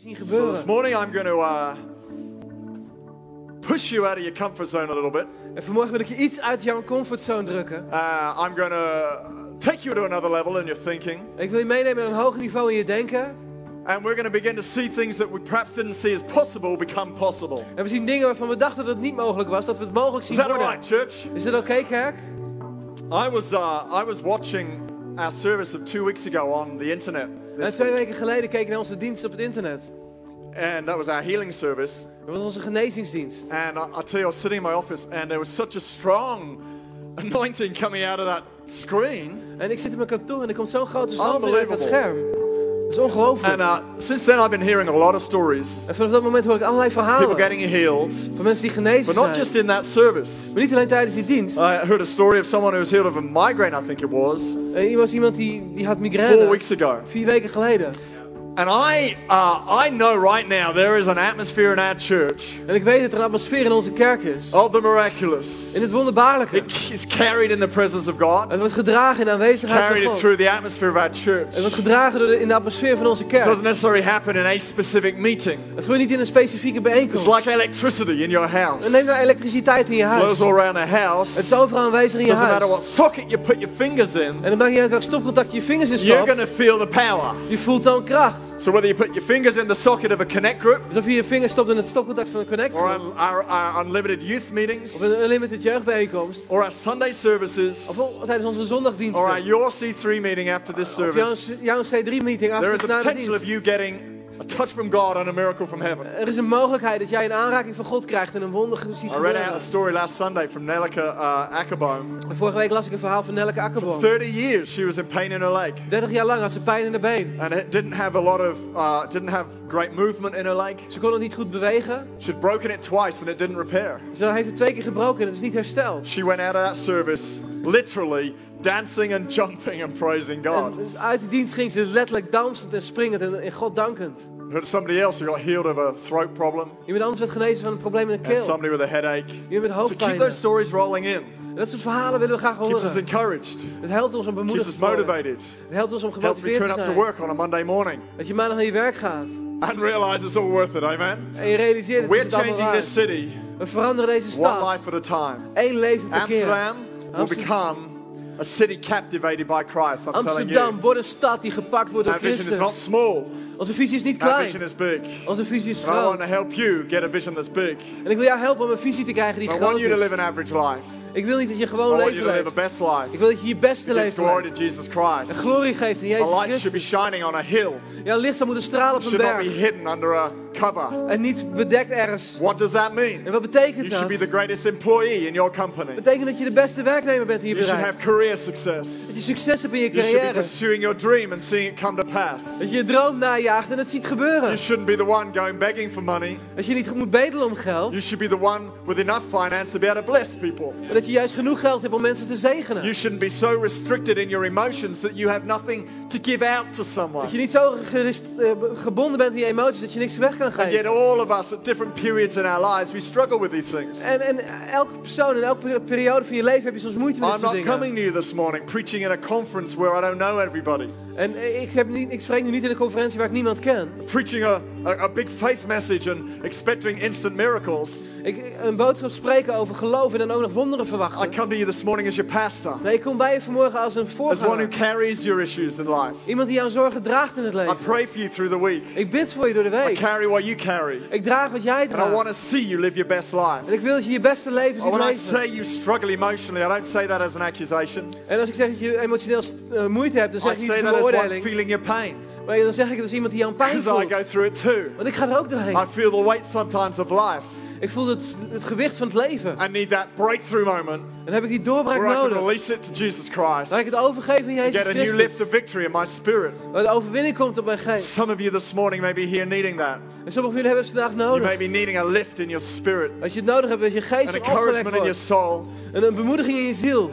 zien So gebeuren. this morning I'm going to uh, push you out of your comfort zone a little bit. En vanmorgen wil ik je iets uit jouw comfortzone drukken. Uh, I'm going to take you to another level in your thinking. Ik wil je meenemen naar een hoger niveau in je denken. And we're going to begin to see things that we perhaps didn't see as possible become possible. En we zien dingen waarvan we dachten dat het niet mogelijk was, dat we het mogelijk Is zien that worden. right, church? Is dat oké, kerk? I was, uh, I was watching our service of two weeks ago on the internet. En twee weken geleden keek ik naar onze dienst op het internet. And that was our healing service. Dat was onze genezingsdienst. And I, I tell you, I was sitting in my office and there was such a strong anointing coming out of that screen. En ik zit in mijn kantoor en er komt zo'n grote zalving uit dat scherm. Dat is ongelooflijk. And uh, since then, I've been hearing a lot of stories. En vanaf dat moment hoor ik allerlei People verhalen getting healed, van mensen die genezen but not just in that service. Maar niet alleen tijdens die dienst. I heard a story of someone who was healed of a migraine, I think it was, Er was iemand die, die had four migraine. weeks ago. Vier weken geleden. And I, uh, I know right now there is an atmosphere in our church En ik weet dat er een atmosfeer in onze kerk is. of the miraculous. In het wonderbaarlijke. It is carried in the presence of God, Het wordt gedragen in de aanwezigheid carried van it God. through the atmosphere of our church. Het wordt gedragen door de, in de atmosfeer van onze It kerk. doesn't necessarily happen in a specific meeting. Het gebeurt niet in een specifieke It's bijeenkomst. like electricity in your house. En neem nou elektriciteit in je It flows huis. all around the Het house. is overal aanwezig in je Doesn't matter huis. what socket you put your fingers in. En het maakt niet uit welk stopcontact je je vingers in You're stopt. going to feel the power. Je voelt dan kracht. So whether you put your fingers in the socket of a connect group Dus of je je vingers stopt in het stopcontact van een connect or our, our, our unlimited youth meetings of een unlimited jeugdbijeenkomst. or our Sunday services Of tijdens onze or our. Your C3 meeting after this Of jouw, service, jouw C3-meeting there achter is a na de potential of you getting a touch from God and a miracle from heaven. Er is een mogelijkheid dat jij een aanraking van God krijgt en een wonder ziet I read out a gebeuren. story last Sunday from Nelika uh, Akkerboom. Vorige week las ik een verhaal van Nelleke Akkerboom. 30 years she was in pain in her leg 30 jaar lang had ze pijn in de been. and it didn't have a lot of, uh, didn't have great movement in her leg. Ze kon het niet goed bewegen. She'd broken it twice and it didn't repair. Ze heeft het twee keer gebroken en het is niet hersteld. She went out of that service literally dancing and jumping and praising God. En dus uit de dienst ging ze letterlijk dansend en springend en in God dankend. Somebody else who got healed of a throat problem Iemand anders werd genezen van een probleem in de and keel. somebody with a headache. Iemand met So keep hoofdpijn. those stories rolling in. En dat soort verhalen willen we graag Keeps us horen. encouraged. Het helpt ons om bemoedigd us te worden. motivated. Het helpt ons om Helps me gemotiveerd turn te up to zijn. work on a Monday morning Dat je maandag naar je werk gaat. and realize it's all worth it. Amen. En je realiseert het We're het allemaal changing this waard. city We veranderen deze one stad. life at a time. Eén leven per keer. Amsterdam will become a city captivated by Christ. I'm. Amsterdam wordt een stad die gepakt wordt door Our vision is not Christus. small. Onze visie is niet Our klein. vision is big. Onze visie is And I want groot. to help you get a vision that's big. En ik wil jou helpen om een visie te krijgen die I groot want you to live is. an average life. Ik wil niet dat je gewoon leven leeft. best life. Ik wil dat je je beste leven leeft. Jesus En Christ. glorie geeft in Jezus Christus. Jouw licht zou moeten stralen op een not be berg. hidden under a cover. En niet bedekt ergens. What does that mean? En wat betekent You should dat? be the greatest employee in your company. betekent dat je de beste werknemer bent in je You should have career success. Dat je succes hebt in je You should be carrière. pursuing your dream and seeing it come to pass. Dat je je droom najaagt en het ziet gebeuren. You shouldn't be the one going begging for money. Dat je niet moet bedelen om geld. You should be the one with enough finance to be able to bless people. Maar dat je juist genoeg geld hebt om mensen te zegenen. You shouldn't be so restricted in your emotions that you have nothing to give out to someone. Dat je niet zo eh, gebonden bent in je emoties dat je niks weg kan And yet, all of us at different periods in our lives, we struggle with these things. En, en elke persoon in elke per- periode van je leven heb je soms moeite met I'm dit soort not coming to you this morning preaching in a conference where I don't know everybody. En eh, ik, heb niet, ik spreek nu niet in een conferentie waar ik niemand ken. Preaching a, a, a big faith message and expecting instant miracles. Ik, een boodschap spreken over geloof en dan ook nog wonderen I verwachten. come to you this morning as your pastor, Nee, ik kom bij je vanmorgen als een as one who voorganger. carries your issues in life. Iemand die jouw zorgen draagt in het I leven. pray for you through the week. Ik bid voor je door de I week. carry what you carry. Ik draag wat jij And I want draagt. to see you live your best life. En ik wil dat je je beste leven ziet when I leven. say you struggle emotionally, I don't say that as an accusation. En als ik zeg dat je emotioneel eh, moeite hebt, dan I zeg ik niet say beoordeling. feeling your pain. Maar dan zeg ik het als iemand die een pijn Because I voelt. go through it too. Want ik ga er ook doorheen. I feel the weight sometimes of life. Ik voel het, het gewicht van het leven. I need that breakthrough moment Dan heb ik die doorbraak where I can nodig. release it to Jesus Christ. Dan ik het overgeven aan Jezus Get a new lift Christus. of victory in my spirit. Waar de overwinning komt op mijn geest. Some of you this morning may be here needing that. En sommigen van jullie hebben het vandaag You nodig. may be needing a lift in your spirit, Als je het nodig hebt, dat je an geest opgewekt encouragement in your wordt. soul. En een bemoediging in je ziel.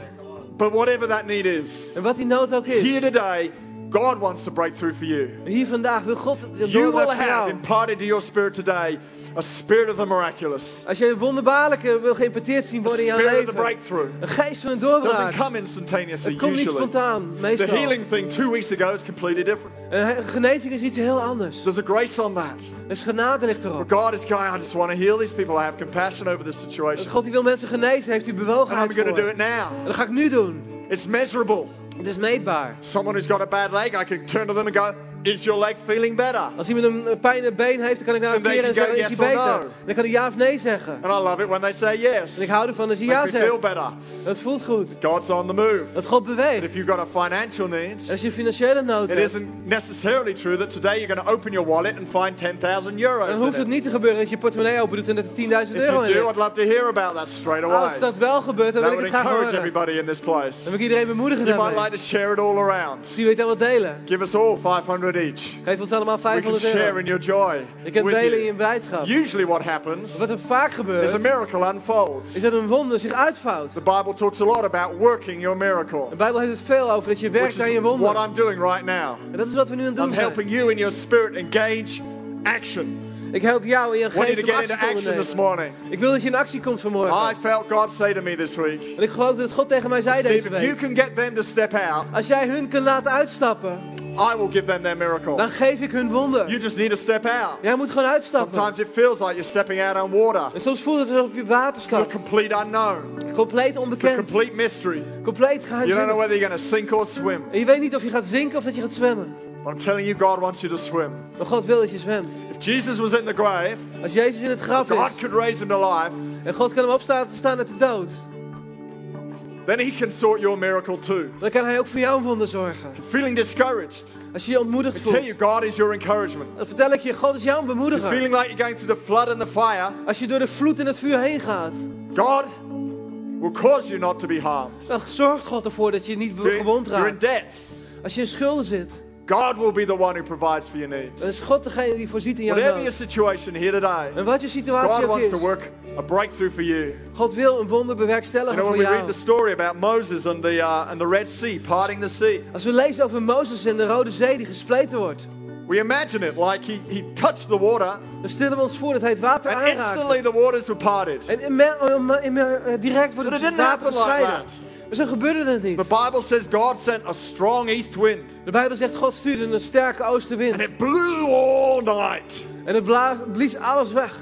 But whatever that need is, En wat die nood ook here is. today, God wants to break through for you. Hier vandaag wil God het You will voor have imparted to your spirit today a spirit of the miraculous, Als je een wonderbaarlijke wil geïmparteerd zien worden in jouw spirit of the leven. breakthrough. Een geest van een doesn't doorbraak. come instantaneously Het komt niet spontaan, The meestal. healing thing two weeks ago is completely different. Een genezing is iets heel anders. There's a grace on that. Dus genade ligt But erop. God is going, I just want to heal these people. I have compassion over this situation. God die wil mensen genezen, heeft u And I'm bewogenheid going to voor. do En it now. dat ga ik nu doen. It's measurable. Het is meetbaar. Someone who's got a bad leg, I can turn to them and go, Is your leg feeling better? Als iemand een een pijn in het been heeft, dan kan ik naar hem they keren en zeggen, is hij beter? Dan kan hij ja of nee zeggen. And I love it when they say yes. En ik hou ervan als hij ja me feel zegt. better. Dat voelt goed. God's on the move. Dat God But if beweegt. you've got a financial need, als je een financiële nood it hebt, isn't necessarily true that today you're going to open your wallet and find 10,000 euros. dan hoeft het it. niet te gebeuren dat je portemonnee open doet en dat er 10.000 If euro in. I'd love to hear about that straight away. Als dat wel gebeurt, dan wil ik het graag horen. everybody in this place. Dan wil ik iedereen bemoedigen You might like to share it all around. Misschien wil je het wel delen. Give us all 500 each. Geef ons allemaal We can 500 share euro. in your joy. Je kunt delen in je blijdschap. Usually, what happens Wat er vaak is a gebeurt, miracle unfolds. is dat een wonder zich uitvouwt. The Bible talks a lot about working your miracle, De Bijbel heeft het veel over dat je werkt aan je is what wonder. I'm doing right now. En dat is wat we nu aan het I'm doen zijn. helping you in your spirit engage action. Ik help jou in je I geest om actie te ondernemen. morning. Ik wil dat je in actie komt I vanmorgen. felt God say to me this week, En ik geloof dat God tegen mij zei Steve, deze if you week. can get them to step out, Als jij hun kunt laten uitstappen, I will give them their miracle. dan geef ik hun wonder. You just need to step out. Jij moet gewoon uitstappen. Sometimes it feels like you're stepping out on water. En soms voelt het alsof je op water You're stapt. complete unknown. Compleet It's a onbekend. complete mystery. Compleet You don't know geheimzinnig. whether you're going to sink or swim. En je weet niet of je gaat zinken of dat je gaat zwemmen. But I'm telling you, God wants you to swim. Maar God wil dat je zwemt. If Jesus was in the grave, Als Jezus in het graf God is could raise him to life, en God kan hem opstaan te staan uit de dood, then he can sort your miracle too. dan kan hij ook voor jou een wonder zorgen. Feeling discouraged, Als je je ontmoedigd I tell you, voelt, God is your encouragement. dan vertel ik je, God is jouw bemoediger. Feeling like you're going through the flood and the fire, Als je door de vloed en het vuur heen gaat, God will cause you not to be harmed. dan zorgt God ervoor dat je niet gewond you're in raakt. debt, Als je in schulden zit, God will be the one who provides for your needs. dan is God degene die voorziet in jouw Whatever your situation here today, En wat je situatie God ook wants to is, work a breakthrough for you. God wil een wonder You bewerkstelligen know, when voor we read jou. the story about Moses and the, uh, and the Red Sea, parting the sea, Als we lezen over Mozes en de Rode Zee die gespleten wordt, we imagine it like he, he touched the water dan stellen we ons voor dat hij het water and aanraakt. instantly the waters were parted. En in- direct wordt het water like gescheiden. that. Maar zo gebeurde het niet. The Bible says God sent a strong east wind De Bijbel zegt God stuurde een sterke and oostenwind. it blew all night En het blies alles weg.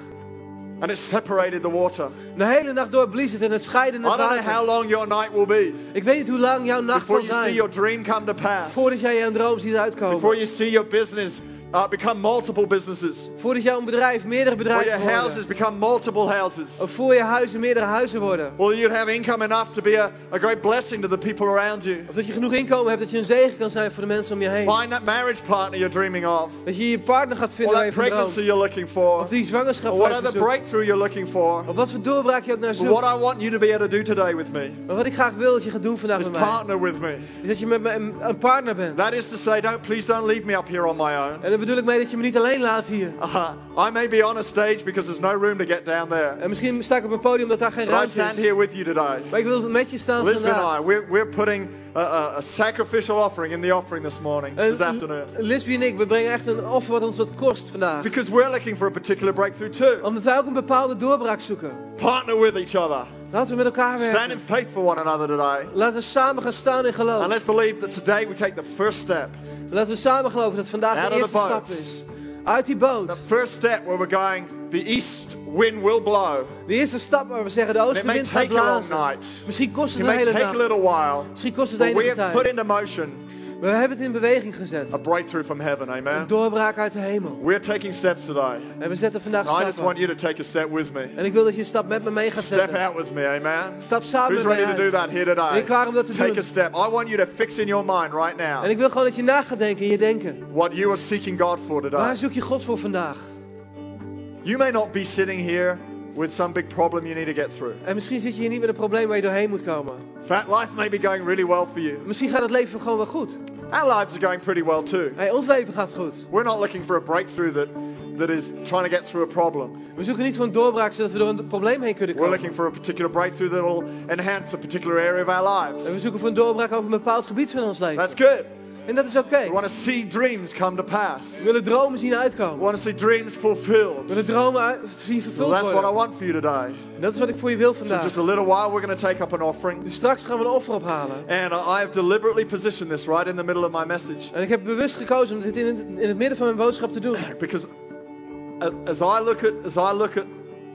And it separated the water. De hele nacht door blies het en het scheidde I het don't know how long your night will be. Ik weet niet hoe lang jouw nacht before zal you see your dream come to pass, Voordat jij je droom ziet before you see your business uh, become multiple businesses, Voordat jouw bedrijf meerdere or bedrijven your worden. houses become multiple houses. Of voor je huizen meerdere huizen worden. Or you'd have income enough to be a, a great blessing to the people around you. Of dat je genoeg inkomen hebt dat je een zegen kan zijn voor de mensen om je heen. Find that marriage partner you're dreaming of, Dat je je partner gaat or vinden waar that je van pregnancy droomt. you're looking for, Of die zwangerschap or waar what je other zoekt. breakthrough you're looking for. Of wat voor doorbraak je ook naar But zoekt. what I want you to be able to do today with me Maar wat ik graag wil dat je gaat doen vandaag met mij. partner with me. Is dat je met me een, een partner bent. That is to say, don't please don't leave me up here on my own. Bedoel ik mee dat je me niet alleen laat hier. Uh, I may be on a stage because there's no room to get down there. En misschien sta ik op een podium omdat daar geen But I ruimte stand is. here with you today. Maar ik wil met je staan Lisbon vandaag. and I, we're, we're putting a, a, a sacrificial offering in the offering this morning, this afternoon. Lisby en ik, we brengen echt een offer wat ons wat kost vandaag. Because we're looking for a particular breakthrough too. Omdat wij ook een bepaalde doorbraak zoeken. Partner with each other. Laten we met elkaar Stand in faith for one another today. Laten we samen gaan staan in And let's believe that today we take the first step. Laten we samen geloven dat vandaag Out de eerste the stap is. Uit die boot. The first step where we're going, the east wind will blow. De eerste stap waar we zeggen de And it may oostenwind gaat take a long blazen. night. Misschien kost It het een may hele take a little while. Misschien kost het de But we have put into motion we hebben het in beweging gezet. a breakthrough from heaven. Een Amen. doorbraak uit de hemel. We're taking steps today. En we zetten vandaag And I just want stappen. you to take a step with me. En ik wil dat je een stap met me mee gaat Step zetten. out with me. Amen. Stap samen Who's met ready to do that here Ben today? je klaar om dat te Take doen? a step. I want you to fix in your mind right En now ik wil gewoon dat je na gaat denken in je denken. what you are seeking God for today. Waar zoek je God voor vandaag? You may not be sitting here with some big problem you need to get through. En misschien zit je hier niet met een probleem waar je doorheen moet komen. Fact, life may be going really well for you. Misschien gaat het leven gewoon wel goed. Our lives are going pretty well too. Hey, ons leven gaat goed. We're not looking for a breakthrough that, that is trying to get through a problem. We zoeken niet voor een doorbraak zodat we door een probleem heen kunnen We're komen. looking for a particular breakthrough that will enhance a particular area of our En we lives. zoeken voor een doorbraak over een bepaald gebied van ons leven. That's good. En dat is oké. We want to see dreams come to pass. We willen dromen zien We uitkomen. want to see dreams We fulfilled. willen dromen zien So vervuld that's what I worden. want for you today. En dat is wat ik voor je wil So vandaag. just a little while, we're going to take up an offering. Dus straks gaan we een offer ophalen. And I have deliberately positioned this right in the middle of my message. En ik heb bewust gekozen om dit in het, in het midden van mijn boodschap te doen. Because a- as I look at, as I look at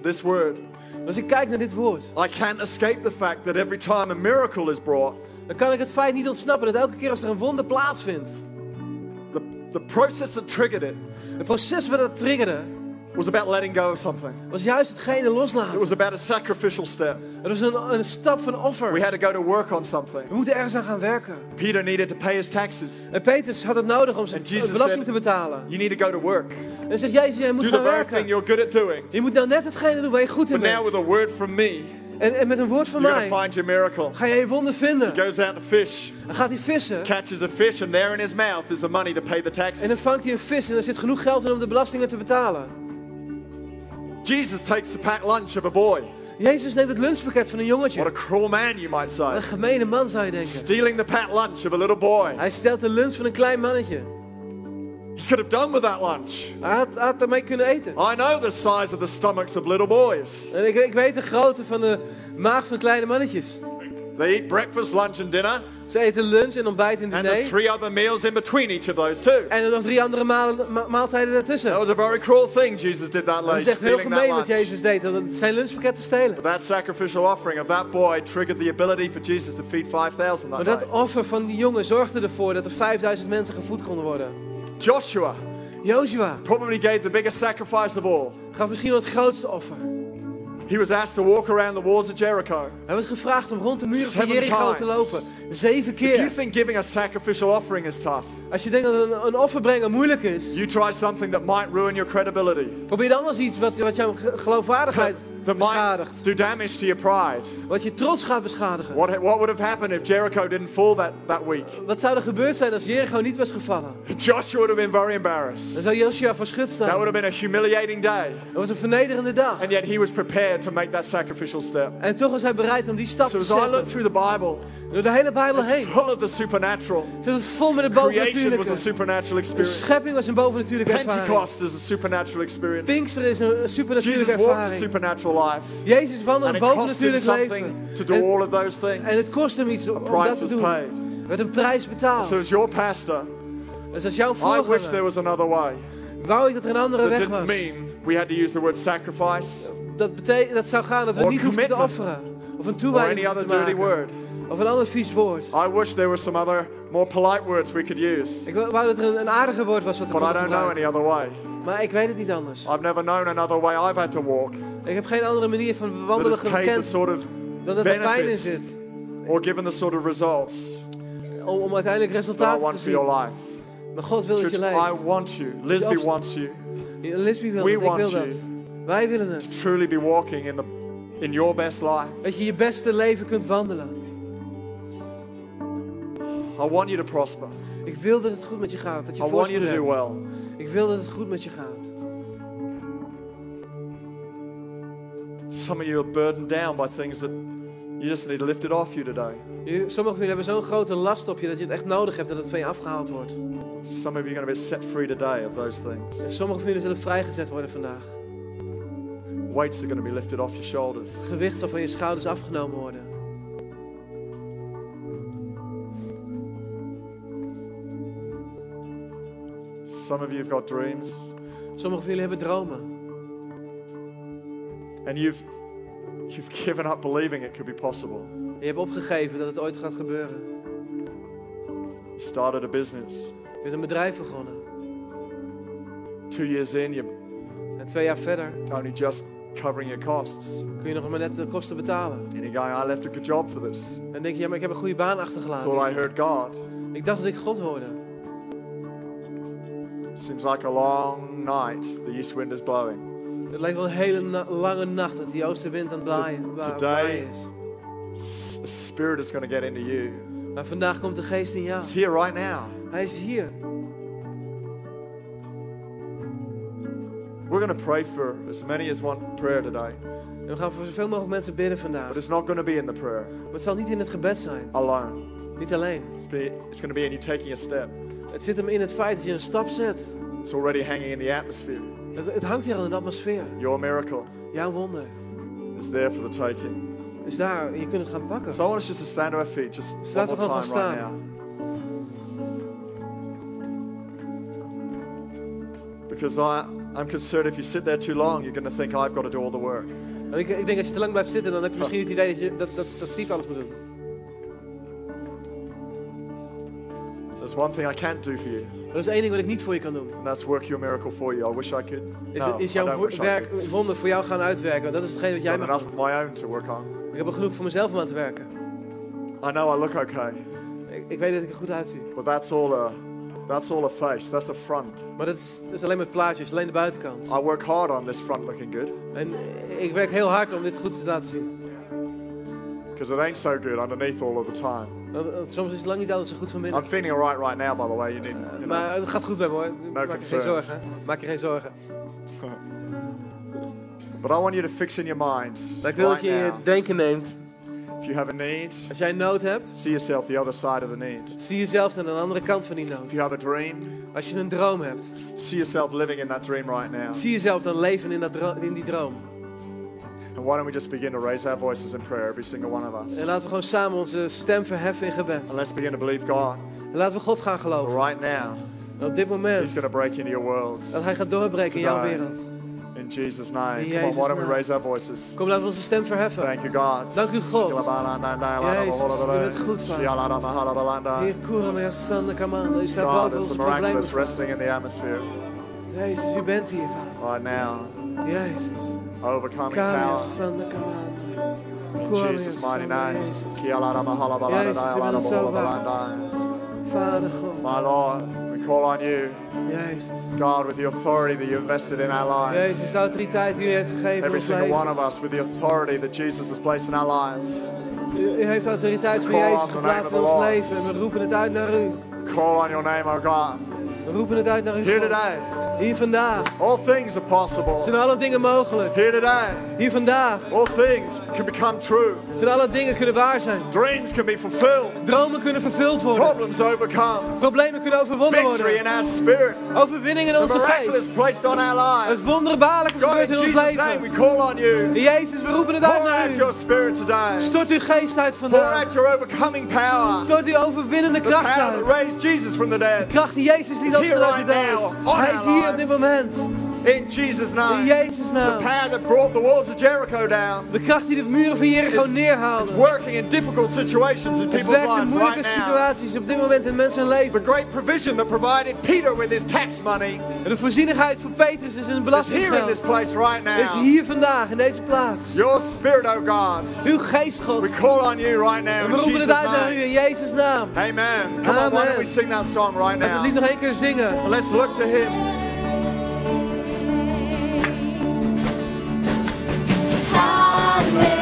this word, Als ik kijk naar dit woord, I can't escape the fact that every time a miracle is brought, dan kan ik het feit niet ontsnappen dat elke keer als er een wonder plaatsvindt, the, the process that triggered it het proces wat dat triggerde, was about letting go of something. was juist hetgene It loslaten. was about a sacrificial step. Het was een, een stap van offer. We had to go to work on something. We moeten ergens aan gaan werken. Peter needed to pay his taxes. En Petrus had het nodig om zijn belasting said- te betalen. You need to go to work. En hij zegt, Jezus, jij moet Do the gaan thing werken. you're good at doing. Je moet nou net hetgene doen waar je goed in But now with bent. a word from me, En, en met een woord van you're mij find your miracle. ga jij je wonder vinden. Goes out to fish, Dan gaat hij vissen. catches a fish, and there in his mouth is the money to pay the En taxes. dan vangt hij een vis en er zit genoeg geld in om de belastingen te betalen. Jesus takes the packed lunch of a boy. Jezus neemt het lunchpakket van een What jongetje. a cruel man, you might Wat say. een gemene man zou je denken. Stealing the packed lunch of a little boy. Hij stelt de lunch van een klein mannetje. Could have done with that lunch. Hij had, had daarmee kunnen eten. I know the size of the stomachs of little boys. En ik, ik weet de grootte van de maag van kleine mannetjes. They eat breakfast, lunch, and dinner, Ze eten lunch en ontbijt en and diner. three other meals in between each of those too. En er nog drie andere maaltijden daartussen. That was a very cruel thing Jesus did that Dat late, is echt heel gemeen wat. Jezus deed. Dat zijn lunchpakket te stelen. But that sacrificial offering of that boy triggered the ability for Jesus to feed 5,000 Maar that dat day. offer van die jongen zorgde ervoor dat er 5000 mensen gevoed konden worden. Joshua Joshua probably gave the biggest sacrifice of all. gaf misschien wel het grootste offer. He was asked to walk around the walls of Jericho. Hij werd gevraagd om rond de muren van Jericho te lopen. Zeven If you keer. think giving a sacrificial offering is tough, Als je denkt dat een, een offer brengen moeilijk is, you try something that might ruin your credibility. probeer dan eens iets wat, wat jouw ge- geloofwaardigheid That beschadigt. do damage to your pride. Wat je trots gaat beschadigen. What, what would have happened if Jericho didn't fall that, that week? Wat zou er gebeurd zijn als Jericho niet was gevallen? Joshua would have been very Dan embarrassed. zou Joshua voor schut That staan. would have been a humiliating day. Het was een vernederende dag. And yet he was prepared to make that sacrificial step. En toch was hij bereid om die stap So te as I look zetten. through the Bible, Door de hele Bijbel heen. full of the supernatural. Het vol met de Creation was a bovennatuurlijke. supernatural De experience. schepping was een bovennatuurlijke ervaring. Pentecost is a supernatural experience. Pinkster is een Jesus supernatuurlijke walked a ervaring. supernatural life. Jezus wandelde And een bovennatuurlijk something leven. to do En, all of those things. en het kost hem iets om, dat te doen. paid. Er werd een prijs betaald. So as your pastor, Dus als jouw I wish there voorganger was another way. wou ik dat er een andere weg was. mean we had to use the word sacrifice Dat, betekent, dat zou gaan dat we niet hoefden te offeren. Of een toewijding te maken. word. Of een ander vies woord. I wish there were some other more polite words we could use. Ik wou dat er een, een aardiger woord was wat we But I konden don't know gebruiken. any other way. Maar ik weet het niet anders. I've never known another way I've had to walk Ik heb geen andere manier van wandelen gekend sort of dan dat er pijn in zit. or given the sort of results Om, om uiteindelijk I resultaten te for zien. your life. Maar God wil dat je I leeft. want you. Lisby wants you Lisby wil We dat, ik wil you. dat. Wij willen to het. truly be walking in, the, in your best life. Dat je je beste leven kunt wandelen. I want you to prosper. Ik wil dat het goed met je gaat. Dat je I want you to do well. Ik wil dat het goed met je gaat. Some of you are burdened down by things that you just need lifted off you today. Sommigen van jullie hebben zo'n grote last op je dat je het echt nodig hebt dat het van je afgehaald wordt. Some of you are going to be set free today of those things. En sommigen van jullie zullen vrijgezet worden vandaag. Weights are going to be lifted off your shoulders. Het gewicht zal van je schouders afgenomen worden. Some of you have got dreams Sommigen van jullie hebben dromen. and you've you've given up believing it could be possible. Je hebt opgegeven dat het ooit gaat gebeuren. You started a business. Je bent een bedrijf begonnen. Two years in, you're En twee jaar verder only just covering your costs. kun je nog maar net de kosten betalen. And you're going, I left a good job for this. En denk je, ja, maar ik heb een goede baan Thought achtergelaten. I heard God. Ik dacht dat ik God hoorde. Seems like a long night. The east wind is blowing. Het lijkt wel een hele na- lange nacht dat die oostenwind aan het blaaien, Today- is. Spirit is going to get into you. Maar vandaag komt de geest in jou. It's here right now. Hij is hier. We're going to pray for as many as want prayer today. En we gaan voor zoveel mogelijk mensen bidden vandaag. But it's not going to be in the prayer Maar het zal niet in het gebed zijn. alone. Niet alleen. It's, be, it's going to be in you taking a step. Het zit hem in het feit dat je een stap zet. It's already hanging in the atmosphere. Het, het hangt hier al in de atmosfeer. Your miracle Jouw wonder is there for the taking. is daar. Je kunt het gaan pakken. So I want us just to stand to our feet just Dus one more time right staan. now. Because I, I'm concerned if you sit there too long, you're going to think I've got to do all the work. En Ik, ik denk als je te lang blijft zitten, dan heb je misschien het idee dat, je, dat, dat, dat Steve alles moet doen. There's one thing I can't do for you, er is één ding wat ik niet voor je kan doen. and that's work your miracle for you. I wish I could. Is, no, is jouw werk, wonder voor jou gaan uitwerken. Dat is hetgeen wat jij mag doen. my own to work on. Ik heb er genoeg voor mezelf om aan te werken. I know I look okay, Ik, ik weet dat ik er goed uitzie. but that's all a, that's all a face. That's a front. Maar dat is, dat is alleen met plaatjes, alleen de buitenkant. I work hard on this front looking good, En ik werk heel hard om dit goed te laten zien. because it ain't so good underneath all of the time. Soms is het lang niet altijd zo goed van binnen. I'm feeling alright right now, by the way. You need, you know. Maar het gaat goed bij me hoor. Maak je geen zorgen. Maak je geen zorgen. But I want you to fix in your mind Maar ik wil dat je in je denken neemt. If you have a need, Als jij een nood hebt, see yourself the other side of the need. zie jezelf aan de andere kant van die If nood. you have a dream, Als je een droom hebt, see yourself living in that dream right now. zie jezelf dan leven in, dat in die droom. And why don't we just begin to raise our voices in prayer, every single one of us? En laten we gewoon samen onze stem verheffen in gebed. And let's begin to believe God En laten we God gaan geloven. right now. En op dit He's moment going to break into your world. dat Hij gaat doorbreken in jouw Today. wereld. Jesus' name. In Come on, why don't we raise our voices? Kom, laten we onze stem verheffen. Thank you, God. Dank u, God. Jezus, u bent goed, God, Heer Kura Mea Sanda Kamanda, u staat boven there's onze problemen. miraculous Vader. resting in the atmosphere Jezus, u bent hier, Vader. right now. Jezus. Overcoming power. In Jesus' mighty name. Jezus. U bent zo waard. Vader God. My Lord, call on you, Jezus. God, with the authority that you invested in our lives. Jezus, autoriteit die u heeft gegeven Every single leven. one of us with the authority that Jesus has placed in our lives. U, heeft autoriteit van Jezus geplaatst in ons leven. En we roepen het uit naar u. Call on your name, oh God. We roepen het uit naar u. Here today, Hier vandaag all things are possible. zijn alle dingen mogelijk. Here today, Hier vandaag all things can become true. zijn alle dingen kunnen waar zijn. Dreams can be fulfilled. Dromen kunnen vervuld worden. Problems overcome. Problemen kunnen overwonnen Victory worden. in our spirit. Overwinning in The onze geest. placed on our lives. Het wonderbaarlijke gebeurt in in ons Jesus' name, we leven. call on you. In Jezus, we roepen het uit Pour naar u. your spirit today. Stort uw geest uit Pour vandaag. out your overcoming power. Stort uw overwinnende The kracht power that uit. raised Jesus from the dead. Kracht die Jezus liet Is here opstaan uit de right dood. now, on Hij is our hier op dit lives. moment. In Jesus' name. In name. Jezus The power that brought the walls of Jericho down. De kracht die de muren van Jericho It's working in difficult situations in people's in lives moeilijke right now. situaties op dit moment in mensen leven. The great provision that provided Peter with his tax money de voorzienigheid voor Petrus is in het is here in this place right now. Is hier vandaag, in deze plaats. Your spirit, oh God. Uw geest, God. We call on you right now En in we roepen Jesus' het uit naar u in Jezus' naam. Amen. Come on, why don't we sing that song right now? Laten we het lied nog één keer zingen. Let's look to him. away.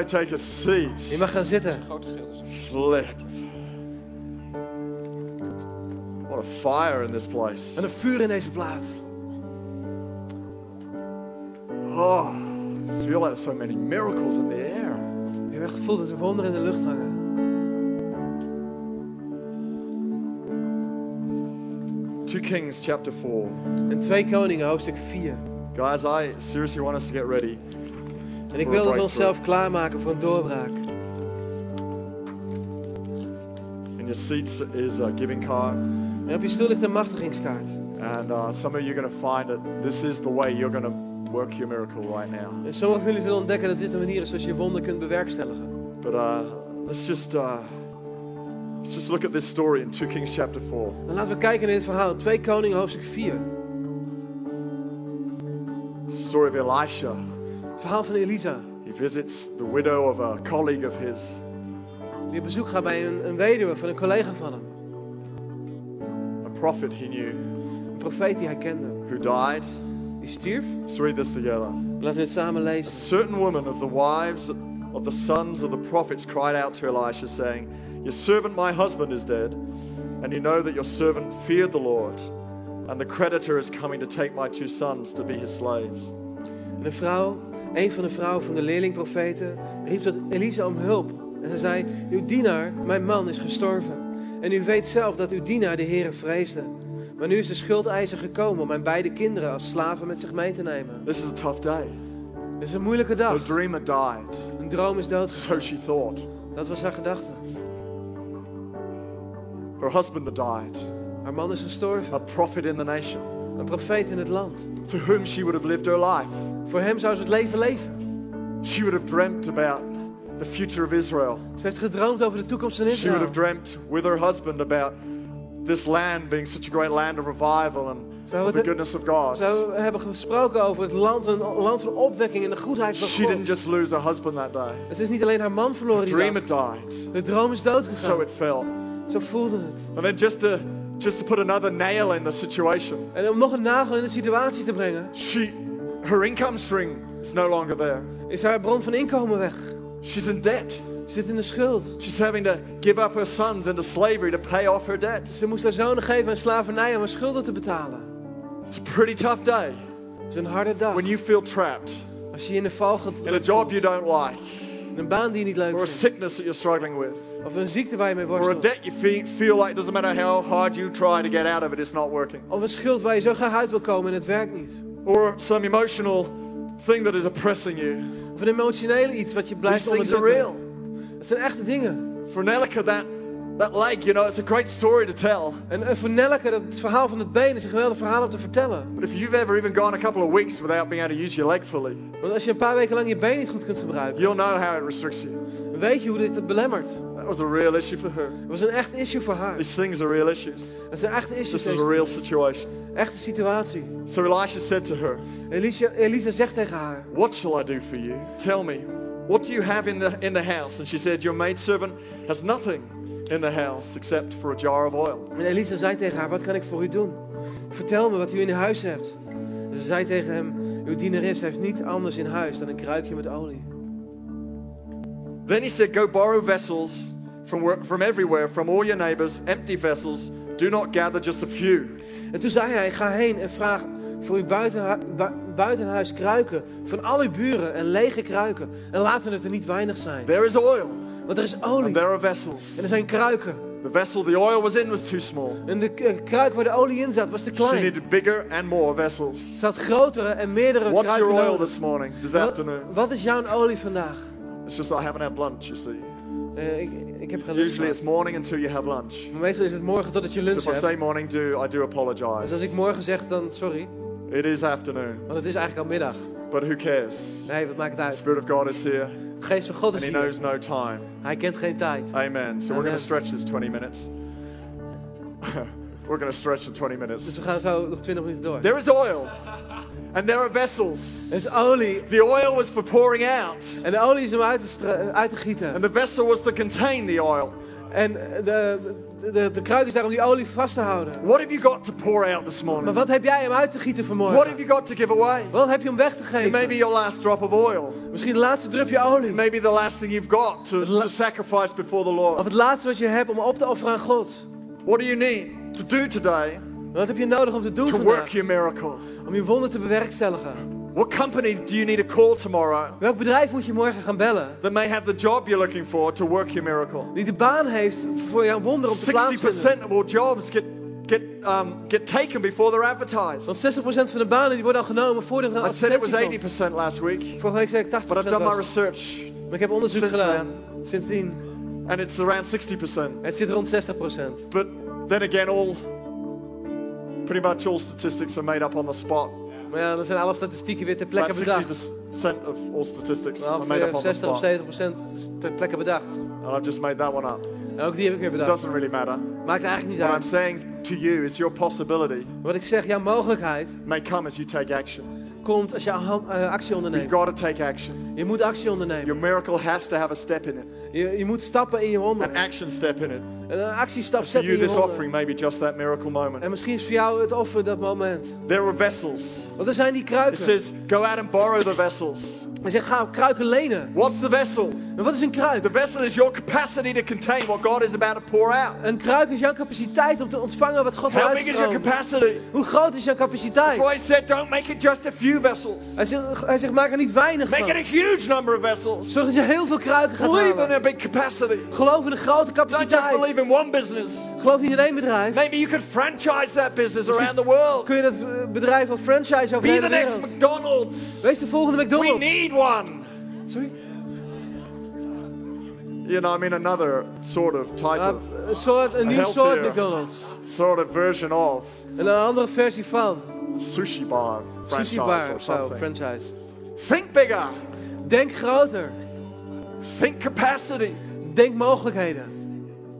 May take a seat. Je mag gaan zitten. Flip. What a fire in this place. En een vuur in deze plaats. Oh, I feel like so many miracles in the air. Je hebt echt gevoeld dat er wonderen in de lucht hangen. 2 Kings chapter 4. En 2 Koningen, hoofdstuk 4. Guys, I seriously want us to get ready. En ik Voor wil dat we breakthrough. onszelf klaarmaken voor een doorbraak. In your seats is a giving card. En op je stoel ligt een machtigingskaart. And uh, some of you are going to find that this is the way you're going to work your miracle right now. En sommigen van jullie zullen ontdekken dat dit de manier is zoals je wonder kunt bewerkstelligen. But uh, let's just uh, let's just look at this story in 2 Kings chapter 4. Dan laten we kijken naar dit verhaal. 2 Koningen, hoofdstuk 4. It's the story of Elisha. Het verhaal van Elisa. He visits the widow of a colleague of his, Die op bezoek gaat bij een, een weduwe van een collega van hem. a prophet he knew, Een profeet die hij kende. who died. Die stierf. Let's read this together. Laten we dit samen A lezen. certain woman of the wives of the sons of the prophets cried out to Elisha, saying, Your servant, my husband, is dead, and you know that your servant feared the Lord, and the creditor is coming to take my two sons to be his slaves. En een vrouw, een van de vrouwen van de leerlingprofeten, riep tot Elisa om hulp. En ze zei, uw dienaar, mijn man, is gestorven. En u weet zelf dat uw dienaar de Heere vreesde. Maar nu is de schuldeiser gekomen om mijn beide kinderen als slaven met zich mee te nemen. This is a tough day. Het is een moeilijke Her dag. dreamer died, Een droom is dood. so she thought. Dat was haar gedachte. Her husband had died, Haar man is gestorven. a prophet in the nation, Een profeet in het land. to whom she would have lived her life. Voor hem zou ze het leven leven. She would have dreamt about the future of Israel. Ze heeft gedroomd over de toekomst van She would Israël. have dreamt with her husband about this land being such a great land of revival and Zou of het- the goodness of God. Ze hebben gesproken over het land, een land van opwekking en de goedheid van She didn't God. just lose her husband that day. En ze is niet alleen haar man verloren die Dream dag. had died. De droom is So doodgegaan. it felt. Zo voelde het. And then just to just to put another nail in the situation, En om nog een nagel in de situatie te brengen, she her income stream is no longer there. is haar bron van inkomen weg. She's in debt. Ze zit in de schuld. She's having to give up her sons into slavery to pay off her debt. Ze moest haar zonen geven aan slavernij om haar schulden te betalen. It's a pretty tough day Het is een harde dag. when you feel trapped Als je je in de val gaat in a job you don't like, een baan die je niet leuk or a vindt. sickness that you're struggling with, Of een ziekte waar je mee or a worstelt. debt you fe- feel like it doesn't matter how hard you try to get out of it, it's not working. Of een schuld waar je zo graag uit wil komen en het werkt niet. Or some emotional thing that is oppressing you. Of een emotionele iets wat je blijft These things are onderdrukken. real. Het zijn echte dingen. For Nelica, that, that leg, you know, it's a great story to tell. En eh, voor Nelleke, dat het verhaal van het been is een geweldig verhaal om te vertellen. But if you've ever even gone a couple of weeks without being able to use your leg fully, Want als je een paar weken lang je been niet goed kunt gebruiken, you'll know how it restricts you. weet je hoe dit het belemmert. That was a real issue for her. Het was een echt issue voor haar. These things are real issues. Het zijn echte issues. This is a real situation. Echte situatie. So Elisha said to her, Elisa, Elisa zegt tegen haar: What shall I do for you? Tell me, what do you have in the, in the house? And she said, Your maidservant has nothing in the house except for a jar of oil. En Elisa zei tegen haar: Wat kan ik voor u doen? Vertel me wat u in huis hebt. En ze zei tegen hem: Uw dienares heeft niet anders in huis dan een kruikje met olie. Then he said, Go borrow vessels from, from everywhere, from all your neighbors, empty vessels. Do not gather just a few. En toen zei hij: Ga heen en vraag voor uw buitenhu bu- buitenhuis kruiken van al uw buren en lege kruiken. En laten het er niet weinig zijn. There is oil, Want er is and olie there are en vessels. er zijn kruiken. The vessel the oil was in was too small. En de kruik waar de olie in zat was te She klein. needed bigger and more vessels. Ze had grotere en meerdere What's your kruiken oil nodig. this morning, this Wat, afternoon? wat is jouw olie vandaag? It's just that I haven't had lunch, you see. Eh, ik, ik heb geen lunch Usually it's morning until you have lunch. Maar meestal is het morgen totdat je So lunch if I hebt. say morning, do I do Dus apologize? als ik morgen zeg, dan sorry. It is afternoon, Want het is eigenlijk al middag. but who cares? Nee, wat maakt het The uit? Spirit of God is here, geest van God and is He hier. knows no time. Hij kent geen tijd. Amen. So we're going to stretch this 20 minutes. we're going to stretch the 20 Dus minutes. we gaan zo nog 20 minuten door. There is oil, and there are vessels. Er is olie. The oil was for pouring out, En de olie is om uit te, uit te gieten. and the vessel was to contain the oil. En de, de, de, de, kruik is daar om die olie vast te houden. What have you got to pour out this Maar morning? wat heb jij om uit te gieten What have vanmorgen? you got to give away? Wat heb je om weg te It may be geven? your last drop of oil. Misschien de laatste drupje olie. It may be the last thing you've got to, to sacrifice before the Of Lord. het laatste wat je hebt om op te offeren aan God. What do you need to do today Wat heb je nodig om te doen to work vandaag? your miracle? Om je wonder te bewerkstelligen. What company do you need to call tomorrow Welk bedrijf moet je morgen gaan bellen? that may have the job you're looking for to work your miracle? Die de baan heeft voor jouw wonder op te plaatsvinden. 60% of all jobs get, get, um, get taken before they're advertised. Want 60% van de banen die worden al genomen voordat er een I said it was 80% last week, Vorige week zei ik 80% but I've done my research Maar ik heb onderzoek since gedaan. Sindsdien. and it's around 60%. Het zit rond 60%. But then again, all pretty much all statistics are made up on the spot. Maar ja, dan zijn alle statistieken weer ter plekke bedacht. 60% of all statistics Nou, are made up ongeveer on the 60 of spot. 70% is ter plekke bedacht. And I've just made that one up. En ook die heb ik weer It bedacht. doesn't really matter. Maakt eigenlijk niet What I'm uit. saying to you is your possibility Wat ik zeg, jouw mogelijkheid may come as you take action. komt als je eh, actie You've onderneemt. got to take action. Je moet actie ondernemen. Your miracle has to have a step in it, Je, je moet stappen in je wonder. an action step in it. En een actiestap you, in je this offering may be just that miracle moment. En misschien is voor jou het offer dat moment. There are vessels. Want er zijn die It kruiken. says, go out and borrow the vessels. Hij zegt, ga kruiken lenen. What's the vessel? En wat is een kruik? The vessel is your capacity to contain what God is about to pour out. Een kruik is jouw capaciteit om te ontvangen wat God wil How big is your capacity? Hoe groot is jouw That's why capaciteit? he said, don't make it just a few vessels. Hij zegt, hij zegt, maak er niet weinig Make it van. a huge number of vessels. Zorg dat je heel veel kruiken gaat Believe in halen. a big capacity. Geloof in een grote Don't just capaciteit. believe in one business. Geloof niet in één bedrijf. Maybe you could franchise that business around the world. Kun je dat eh, bedrijf wel franchise over de Be hele the next wereld. McDonald's. Wees de volgende We McDonald's. need one. Sorry? You know, I mean another sort of type Ja, of, een, soort, een nieuw healthier. soort McDonald's. sort of version of En een andere versie van. sushi bar franchise Sushi bar or of zo, something. franchise. Think bigger. Denk groter. Think capacity. Denk mogelijkheden.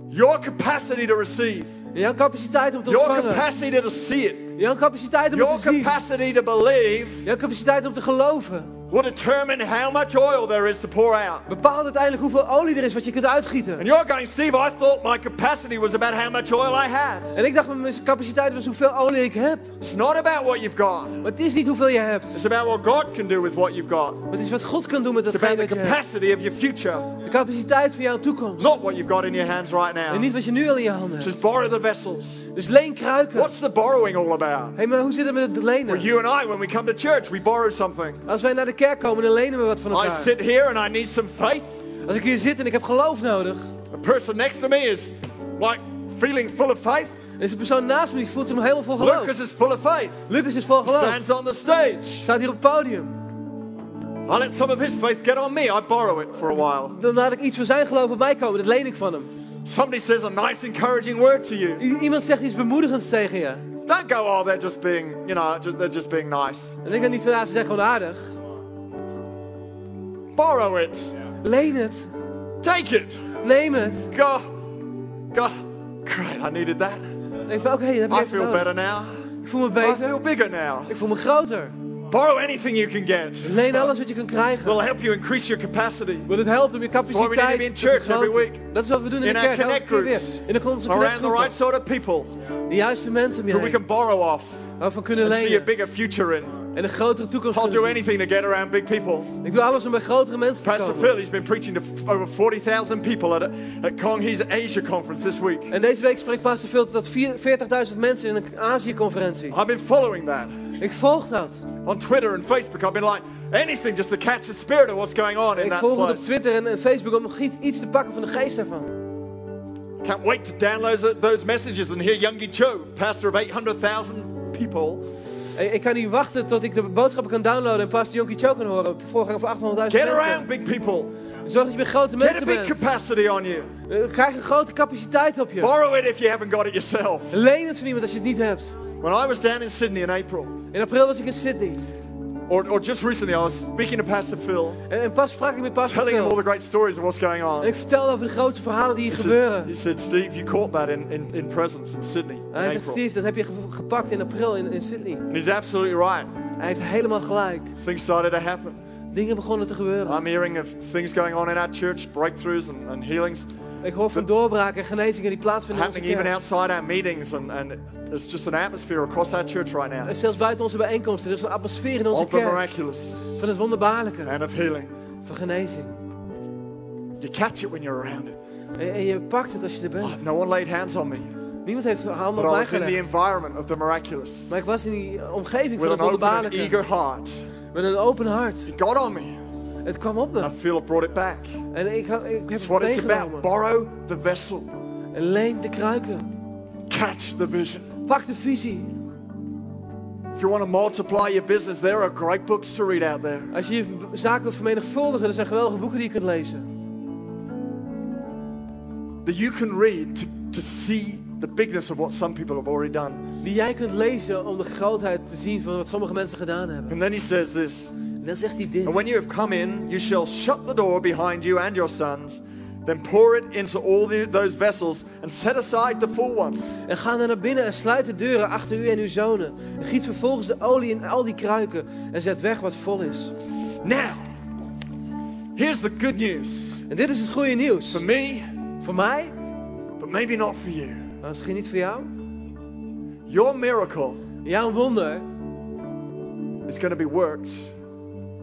Your capacity to receive. Jouw capaciteit om te Your ontvangen. capacity to see it. Jouw capaciteit om Your te zien. capacity to believe Jouw capaciteit om te geloven. Will determine how much oil there is to pour out. Bepaalt uiteindelijk hoeveel olie er is wat je kunt uitgieten. And you're going, Steve, I thought my capacity was about how much oil I had. En ik dacht, mijn capaciteit was hoeveel olie ik heb. It's not about what you've got. Maar het is niet hoeveel je hebt. It's about what God can do with what you've got. Maar het is wat God kan doen met It's datgene about the wat je hebt. capacity of your future, De capaciteit van jouw toekomst. not what you've got in your hands right En now. niet wat je nu al in je handen hebt. Just borrow the vessels. Dus leen kruiken. What's the borrowing all about? Hé, maar hoe zit het met het Well, lenen? you and I, when we come to church, we borrow something. Als wij naar de kerk komen, dan lenen we wat van I elkaar. sit here and I need some faith. Als ik hier zit en ik heb geloof nodig, The person next to me is like feeling full of faith. dan is de persoon naast me die voelt zich helemaal vol geloof. Lucas is full of faith. Lucas is vol geloof. Stands on the stage. Staat hier op het podium. I let some of his faith get on me. I borrow it for a while. Dan laat ik iets van zijn geloof op mij komen. Dat leen ik van hem. Somebody says a nice, encouraging word to you. I- iemand zegt iets bemoedigends tegen je. Don't go, oh, they're just being, you know, just, they're just being nice. En ik denk niet van, ja, ze zeggen gewoon aardig. Borrow it. Leen het. Take it. Neem het. Go. Go. Great, I needed that. En denk van, oké, dat heb ik I even feel nodig. better now. Ik voel me I feel beter. bigger now. Ik voel me groter. Borrow anything you can get. Leen alles wat je kunt krijgen. Will help you increase your capacity. Want het helpt om je capaciteit te church every vergroten. week. Dat is wat we doen in, In de kerk. elke connect keer weer. groups. In de onze Around the right sort of people De juiste mensen om je we can borrow off Waarvan kunnen and see a lenen. bigger future in. En een grotere toekomst I'll do anything to get around big people. Ik doe alles om bij grotere mensen te Pastor komen. Phil, he's been preaching to over 40,000 people at, a, at Kong He's Asia conference this week. En deze week spreekt Pastor Phil tot vier- 40.000 mensen in een Azië-conferentie. I've been following that Ik volg dat. on Twitter and Facebook. I've been like, anything just to catch the spirit of what's going on in Ik that volg het op place. Twitter en, Facebook om nog iets, iets te pakken van de geest daarvan. Can't wait to download those- those messages and hear Youngie Cho, pastor of 800,000 people, Ik kan niet wachten tot ik de boodschappen kan downloaden en Pastor Jonkie Cho kan horen. Voorganger van 800.000 get around mensen. big people. Zorg dat je bij grote Get a mensen big bent. capacity on you. Eh, Krijg een grote capaciteit op je. Borrow it if you haven't got it yourself. Leen het van iemand als je het niet hebt. When I was down in Sydney in April, In april was ik in Sydney. or, or just recently, I was speaking to Pastor Phil, En, en pas sprak ik met Pastor telling him all Phil. the great stories of what's going En on. ik vertelde over de grote verhalen die hier He said, gebeuren. he said, Steve, you caught that in, in, in presence in Sydney in hij zegt. Steve, dat heb je ge- gepakt in april in, in Sydney. And he's absolutely right. Hij heeft helemaal gelijk. Things started to happen. Dingen begonnen te gebeuren. I'm hearing of things going on in our church, breakthroughs and, and healings. Ik hoor van doorbraken en genezingen die plaatsvinden in onze happening even kerk. outside our meetings, and, and there's just an atmosphere across our church right now En zelfs buiten onze bijeenkomsten, er is een atmosfeer in onze of the kerk miraculous van het wonderbaarlijke, and of healing. van genezing. You catch it when you're around it. En, en je pakt het als je er Oh, bent. no one laid hands on me, Niemand heeft handen but op I mij was in the gelegd. environment of the miraculous Maar ik was in die omgeving van with het an open and wonderbaarlijke. eager heart. Met een open hart. It got on me. Het kwam op me. feel I've brought it back. En ik, ik heb It's het what it's about. Borrow the vessel, En leen de kruiken. catch the vision. Pak de visie. If you want to multiply your business, there are great books to read out there. Als je je zaken wilt vermenigvuldigen, er zijn geweldige boeken die je kunt lezen. that you can read to, to see the bigness of what some people have already done. Die jij kunt lezen om de grootheid te zien van wat sommige mensen gedaan hebben. And then he says this En dan zegt hij dit. And when you have come in, you shall shut the door behind you and your sons, then pour it into all the, those vessels and set aside the full ones. En ga dan naar binnen en sluit de deuren achter u en uw zonen. En giet vervolgens de olie in al die kruiken en zet weg wat vol is. Now, here's the good news En dit is het goede nieuws. for me, Voor mij, but maybe not for you. maar misschien niet voor jou. Your miracle Jouw wonder is going to be worked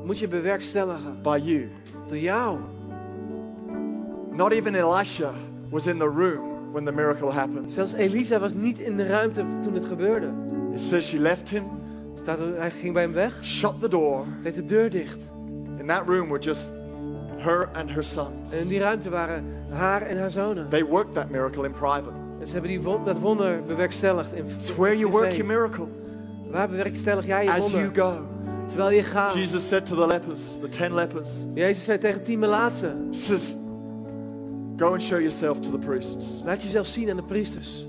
moet je bewerkstelligen by you. door jou. Not even Elisha was in the room when the miracle happened. Zelfs Elisa was niet in de ruimte toen het gebeurde. It says she left him, Staat er, hij ging bij hem weg, shut the door. deed de deur dicht. In that room were just her and her sons. En in die ruimte waren haar en haar zonen. They worked that miracle in private. En ze hebben die won- dat wonder bewerkstelligd. In, It's where you work privé. your miracle Waar bewerkstellig jij je as you wonder? go. Terwijl je gaat. Jesus said to the lepers, the ten lepers, Jezus zei tegen tien melaatsen. He says, Go and show yourself to the priests. Laat jezelf zien aan de priesters.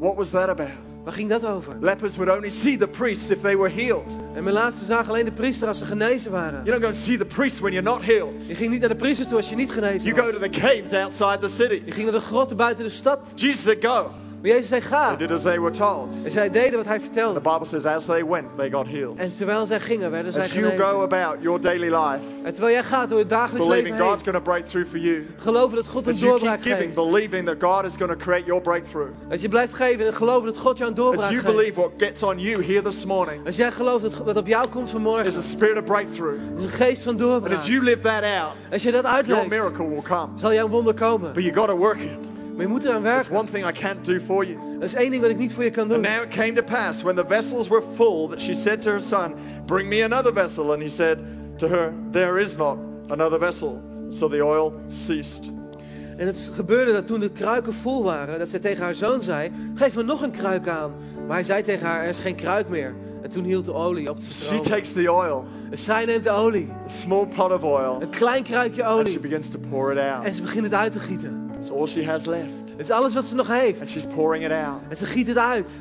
What was that about? Waar ging dat over? Lepers would only see the priests if they were healed. En melaatsen zagen alleen de priester als ze genezen waren. You don't go and see the priests when you're not healed. Je ging niet naar de priesters toe als je niet genezen You go was. to the caves outside the city. Je ging naar de grotten buiten de stad. Jesus said, Go. Maar Jezus zei ga. They did as they were told. En zij deden wat hij The vertelde. Bible says, As they went, they got healed. En terwijl zij gingen, werden zij As you go genezen. about your daily life, En terwijl jij gaat door het dagelijks believing leven God's heen. going to break through for you, Geloven dat God een as you doorbraak keep giving, geeft. believing that God is going to create your breakthrough, Dat je blijft geven en geloven dat God jou een as doorbraak you believe geeft. what gets on you here this morning Als jij gelooft dat wat op jou komt is vanmorgen, a spirit of breakthrough. is een geest van And doorbraak. as you live that out, Als je dat your uitleeft, miracle will come. zal jouw wonder komen. But you got to work it. Maar je moet eraan There's werken. one thing I can't do for you. Dat is één ding wat ik niet voor je kan And doen. now it came to pass when the vessels were full that she said to her son, Bring me another vessel. And he said to her, There is not another vessel. So the oil ceased. En het gebeurde dat toen de kruiken vol waren, dat zij tegen haar zoon zei: Geef me nog een kruik aan. Maar hij zei tegen haar: Er is geen kruik meer. En toen hield de olie op te She stromen. takes the oil, En zij neemt de olie, a small pot of oil, een klein kruikje and she olie, begins to pour it out. en ze begint het uit te gieten. It's all she has left. Dat is alles wat ze nog And heeft. she's pouring it out. En ze giet het uit.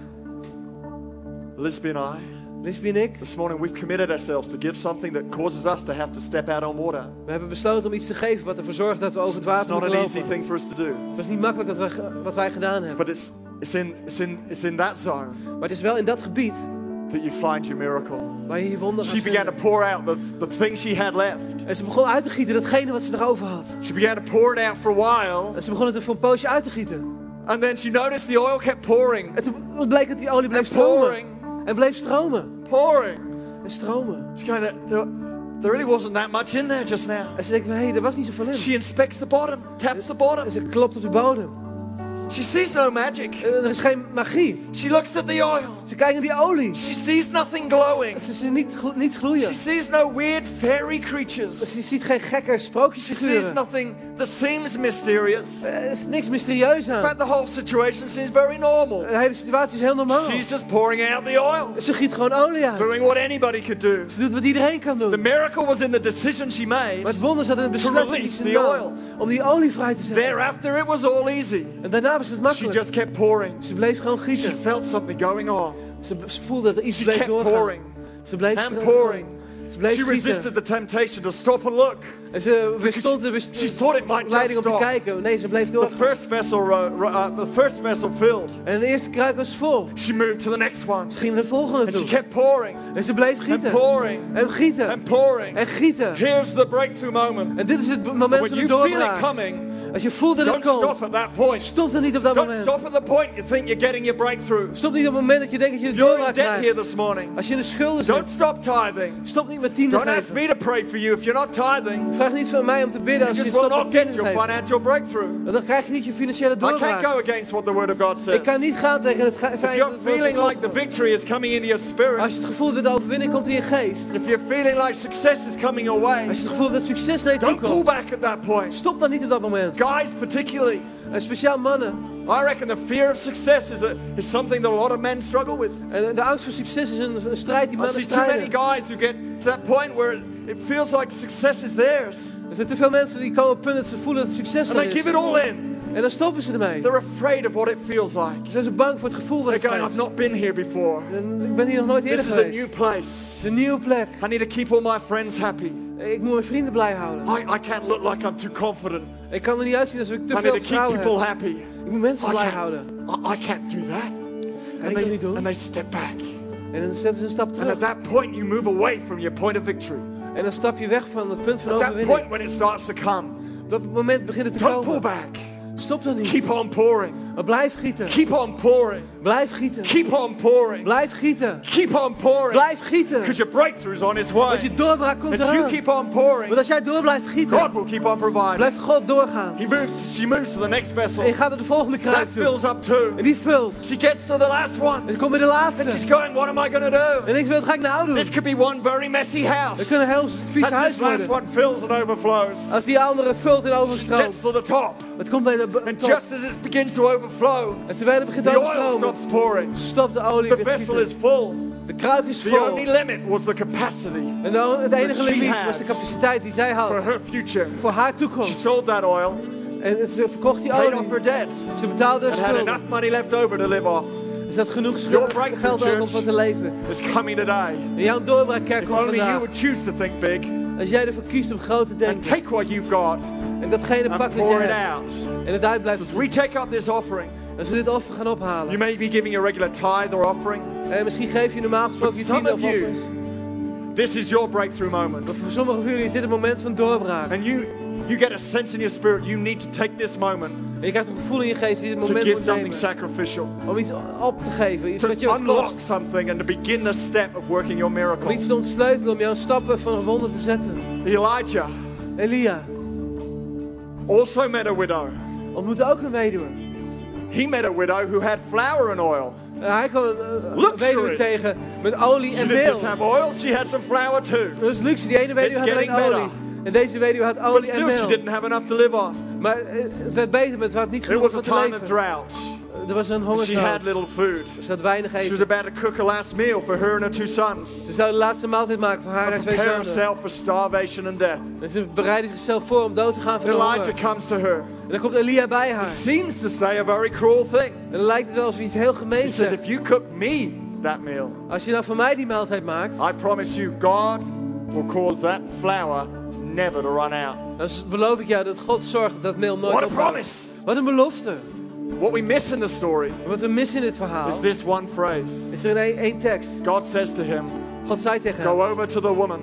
Lisby and I, Lisbie en ik, this morning we've committed ourselves to give something that causes us to have to step out on water. we hebben besloten om iets te geven wat ervoor zorgt dat we over het It's water not moeten an easy lopen. thing for us to do. Het was niet makkelijk wat wij, wat wij gedaan hebben. But it's, it's, in, it's, in, it's in that zone Maar het is wel in dat gebied that you find your miracle. waar je je wonder She began to pour out the, the things she had left. En ze begon uit te gieten datgene wat ze nog over had. She began to pour it out for a while. En ze begon het er voor een poosje uit te gieten. And then she noticed the oil kept pouring, En toen bleek dat die olie bleef stromen. pouring, En bleef stromen. pouring. En stromen. She's going, there, there, there really wasn't that much in there just now. En ze denkt, hé, hey, er was niet zoveel in. She inspects the bottom, taps the bottom. En ze klopt op de bodem. She sees no magic. En er is geen magie. She looks at the oil. Ze kijkt naar die olie. She sees nothing glowing. Ze ziet niet, niets gloeien. She sees no weird fairy creatures. Ze ziet geen gekke She sees nothing that seems mysterious. Er is niks mysterieus In aan. fact, the whole situation seems very normal. De hele situatie is heel normaal. She's just pouring out the oil, Ze giet gewoon olie uit. doing what anybody could do. Ze doet wat iedereen kan doen. The miracle was in the decision she made. Maar het wonder zat in de beslissing die ze the nam oil. om die olie vrij te zetten. Thereafter, it was all easy. En daarna was het She just kept pouring. Ze bleef gewoon She felt something going on. Ze voelde dat er iets She bleef kept doorgaan. pouring Ze bleef pouring. Ze bleef She resisted the temptation to stop and look. En ze weerstond de She thought it might leiding om te kijken. Nee, ze bleef The doorgaan. first vessel, uh, the first vessel filled. En de eerste kruik was vol. She moved to the next one. Ze ging naar de volgende And she toe. kept pouring En ze bleef and gieten. pouring En gieten. and pouring. En gieten. Here's the breakthrough moment. En dit is het moment When van de doorbraak. coming, Als je voelt dat het Don't stop komt, at that point. stop dan niet op dat Don't moment. stop at the point you think you're getting your breakthrough. Stop niet op het moment dat je denkt dat je de in doorbraak debt here krijgt. this morning, Als je in de schulden don't zit, stop tithing. stop niet met tiende Don't ask me to pray for you if you're not tithing. Vraag niet van mij om te bidden als je stopt met not get tiende your financial breakthrough. Want dan krijg je niet je financiële I can't doorbraak. go against what the Word of God says. Ik kan niet gaan tegen het feit dat feeling like the komt. victory is coming into your spirit, Als je het gevoel dat de overwinning komt in je geest. if you're feeling like success is coming your way, Als je het gevoel dat succes naar je toe don't pull komt. back at that point. Stop dan niet op dat moment. Guys, particularly, En speciaal mannen. I reckon the fear of success is, a, is something that a lot of men struggle with. En de angst voor succes is een, een strijd die I mannen see too many guys who get to that point where it, it feels like success is theirs. Er zijn te veel mensen die komen op het punt dat ze voelen dat het succes And er they is. give it all in. En dan stoppen ze ermee. They're afraid of what it feels like. Dan zijn ze bang voor het gevoel wat They're het going, geeft. I've not been here before. Ik ben hier nog nooit eerder This is a geweest. new Het place. is een nieuwe plek. I need to keep all my friends happy. Ik moet mijn vrienden blij houden. I, I can't look like I'm too confident. Ik kan er niet uitzien alsof ik te I need to keep people happy. Moet mensen I blij houden. I, I can't do that. Kan And ik dat niet they, doen? and they step back. En dan zetten ze een stap And at that point, you move away from your point of victory. En dan stap je weg van het punt van At that point, when it starts to come, Op dat moment begint het te don't pull back. Stop dan niet. Keep on pouring. Maar blijf gieten. Keep on pouring. Blijf gieten. Keep on pouring. Blijf gieten. Keep on pouring. Blijf gieten. Because your breakthrough's on its Want je way. doorbraak komt As you eraan. keep on pouring, Want als jij door blijft God gieten, will keep on providing. blijft God doorgaan. He moves, she moves to the next vessel. En je gaat naar de volgende That kruik toe. fills up too. En die vult. She gets to the last one. En ze komt bij de And she's laatste. going, what am I going to do? En ik wil, wat ga ik nou doen? This could be one very messy Het house. kan een heel vies huis this last worden. one fills and overflows. Als die andere vult en She overstroomt. gets to the top. Het komt bij de b- And top. just as it begins to overflow, En terwijl het begint te the oil overstromen, stops pouring. stopt de olie The weer vessel is full. De kruik is The vol. only limit was the capacity En dan, het enige she limiet was de capaciteit die zij for had. her future. Voor haar She toekomst. sold that oil, En ze verkocht die paid off olie. her debt, Ze betaalde haar and had enough money left over to live off. Er zat genoeg schuld- geld over om van te leven. It's coming today. En jouw doorbraakkerk If komt only you vandaag. would choose to think big Als jij ervoor kiest om groot te and denken. take what you've got En datgene pakt wat je hebt. En het uit So blijft. as we take up this offering, Als we dit offer gaan you ophalen. may be giving a regular tithe or offering. En misschien geef je normaal gesproken je tiende of of you- offers. This is your breakthrough moment. Maar voor sommigen van jullie is dit een moment van doorbraak. And you you get a sense in your spirit you need to take this moment En je krijgt een gevoel in je geest die dit to moment give moet something nemen. sacrificial. Om iets op te geven. Iets To wat je unlock something and to begin the step of working your Om miracle. iets te ontsleutelen. Om jouw stappen van een wonder te zetten. Elijah Elia also met a widow. ontmoette ook een weduwe. He met a widow who had flour and oil. Hij kwam een Luxury. weduwe tegen met olie She en meel. have oil, she had some flour too. Is luxe. Die ene weduwe had alleen olie. better. En deze weduwe had But olie en still, she meel. didn't have enough to live on. Maar eh, het werd beter, maar het had niet It genoeg was om a te time of leven. drought. Er was een She had hongersnood. little food. Ze had weinig She was eten. about to cook a last meal for her and her two sons. Ze zou de laatste maaltijd maken voor haar en haar twee zonen. herself for starvation and death. En ze bereidde zichzelf voor om dood te gaan van Elijah honger. comes to her. En dan komt Elia bij haar. Seems to say a very cruel thing. En dan lijkt het wel alsof iets heel He gemeens zegt. if you cook me that meal, Als je nou voor mij die maaltijd maakt, I promise you, God will cause that flour never to run out. dan beloof ik jou dat God zorgt dat dat meel nooit What a ophoudt. promise! Wat een belofte. What we miss in the story wat we missen in dit verhaal, is this one phrase. is er één, één tekst. God says to him, God zei tegen hem, Go over to the woman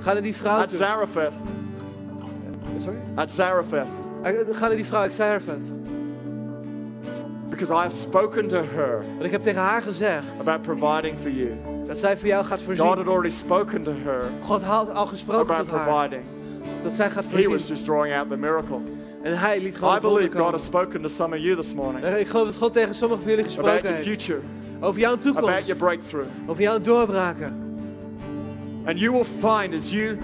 ga naar die vrouw at toe. Zarephath. Sorry? At Zarephath. Eh, Ga naar die vrouw, ik zei haar vet. Because I have spoken to her Want ik heb tegen haar gezegd about providing for you. dat zij voor jou gaat God voorzien. had already spoken to her God had al gesproken about tot haar. providing. Dat zij gaat He was voorzien. just drawing out the miracle. En hij liet gewoon I believe God has spoken to some of you this morning Ik geloof dat God tegen sommigen van jullie about gesproken your heeft. future, Over jouw about your toekomst. breakthrough. Over jouw doorbraken. And you will find as you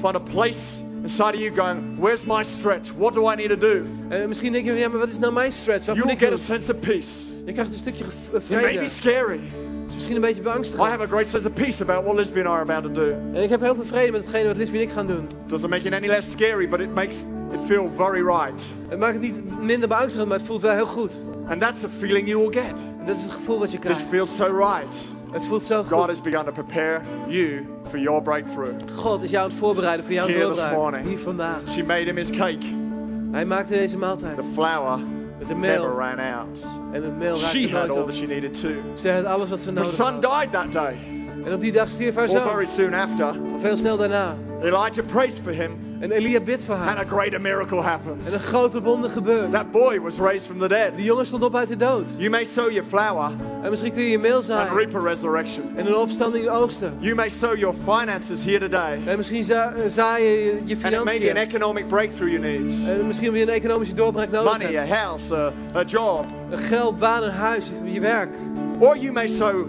find a place inside of you going, Where's my stretch? What do I need to do? En misschien denk je, ja, maar wat is nou mijn stretch? Wat You moet will ik get a doen? sense of peace. Je krijgt een stukje eh, It may vrede. be scary. Het is misschien een beetje I beangstigend. have a great sense of peace about what Lisby and I are about to do. En ik heb heel veel vrede met hetgene wat Lisbeth en ik gaan doen. Doesn't make it any less scary, but it makes it feel very right. Het maakt het niet minder beangstigend, maar het voelt wel heel goed. And that's a feeling you will get. En dat is het gevoel wat je This krijgt. feels so right. Het voelt zo God goed. has begun to prepare you for your breakthrough. God is jou aan het voorbereiden voor jouw this doorbraak. Hier vandaag. She made him his cake. Hij maakte deze maaltijd. The flour Met de never ran out. En het meel She had all that she needed too. Ze had alles wat ze Her son died that day, En op die dag stierf haar or zoon. very soon after. Veel snel daarna. Elijah prays for him En Elia bidt voor and haar. a greater miracle happens. En een grote wonder gebeurt. That boy was raised from the dead. Die jongen stond op uit de dood. You may sow your flour En misschien kun je je meel and zaaien. reap a resurrection. En een opstanding oogsten. You may sow your finances here today, En misschien za- zaai je je and it may be an financiën. economic breakthrough you need. En misschien je een economische doorbraak nodig Money, a hebt. house, a, a job. Een geld, baan, een huis, je werk. Or you may sow